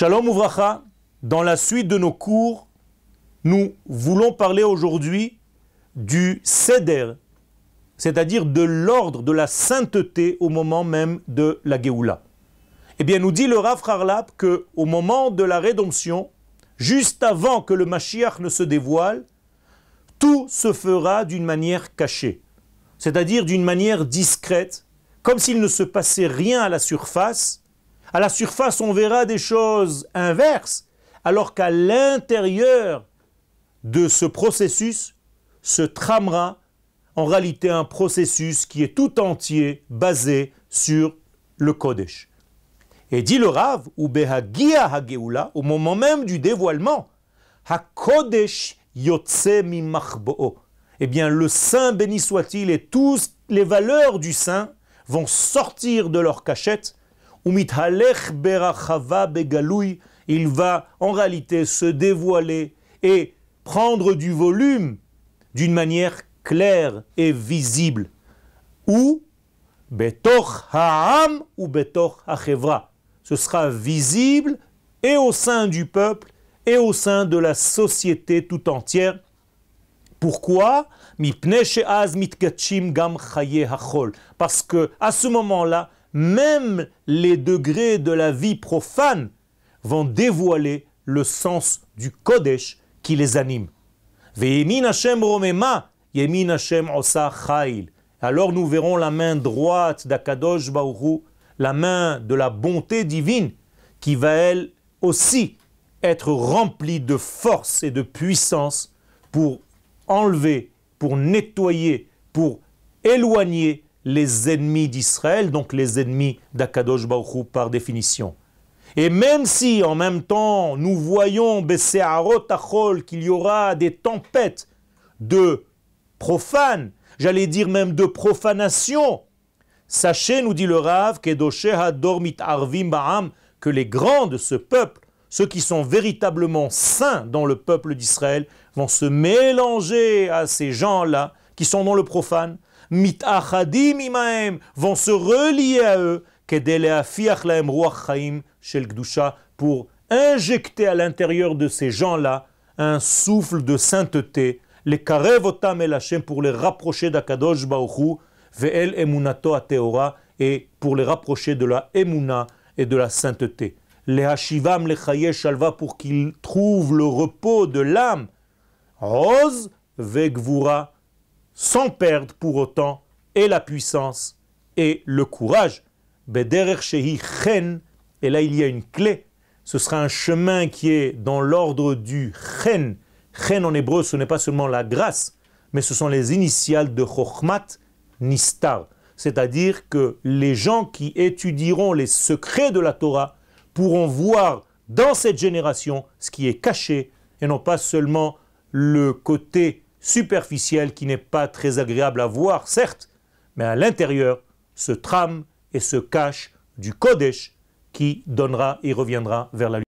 Shalom Ouvracha, dans la suite de nos cours, nous voulons parler aujourd'hui du Seder, c'est-à-dire de l'ordre de la sainteté au moment même de la Géoula. Eh bien, nous dit le Rav Harlap que au moment de la rédemption, juste avant que le Mashiach ne se dévoile, tout se fera d'une manière cachée, c'est-à-dire d'une manière discrète, comme s'il ne se passait rien à la surface. À la surface, on verra des choses inverses, alors qu'à l'intérieur de ce processus se tramera en réalité un processus qui est tout entier basé sur le Kodesh. Et dit le Rav, ou behagia hageula, au moment même du dévoilement, hakodesh yotse. Eh bien, le Saint béni soit-il et toutes les valeurs du Saint vont sortir de leur cachette. Il va en réalité se dévoiler et prendre du volume d'une manière claire et visible. Ou betoch ha'am ou betoch ha'chevra ce sera visible et au sein du peuple et au sein de la société tout entière. Pourquoi? Parce que à ce moment-là, même les degrés de la vie profane vont dévoiler le sens du Kodesh qui les anime. Alors nous verrons la main droite d'Akadosh Baruch la main de la bonté divine qui va elle aussi être remplie de force et de puissance pour enlever, pour nettoyer, pour éloigner les ennemis d'Israël, donc les ennemis d'Akadosh Baruch par définition. Et même si en même temps nous voyons qu'il y aura des tempêtes de profanes, j'allais dire même de profanation, Sachez, nous dit le Rav, que les grands de ce peuple, ceux qui sont véritablement saints dans le peuple d'Israël, vont se mélanger à ces gens-là qui sont dans le profane, vont se relier à eux, pour injecter à l'intérieur de ces gens-là un souffle de sainteté, les karevotam el pour les rapprocher d'Akadosh Baruch Ve'el emunato teora et pour les rapprocher de la emuna et de la sainteté. Les hashivam le shalva pour qu'ils trouvent le repos de l'âme. Rose vegvura sans perdre pour autant et la puissance et le courage. Chen et là il y a une clé. Ce sera un chemin qui est dans l'ordre du chen. Chen en hébreu ce n'est pas seulement la grâce, mais ce sont les initiales de chokhmat nistar, c'est-à-dire que les gens qui étudieront les secrets de la Torah pourront voir dans cette génération ce qui est caché et non pas seulement le côté superficiel qui n'est pas très agréable à voir, certes, mais à l'intérieur se trame et se cache du Kodesh qui donnera et reviendra vers la lumière.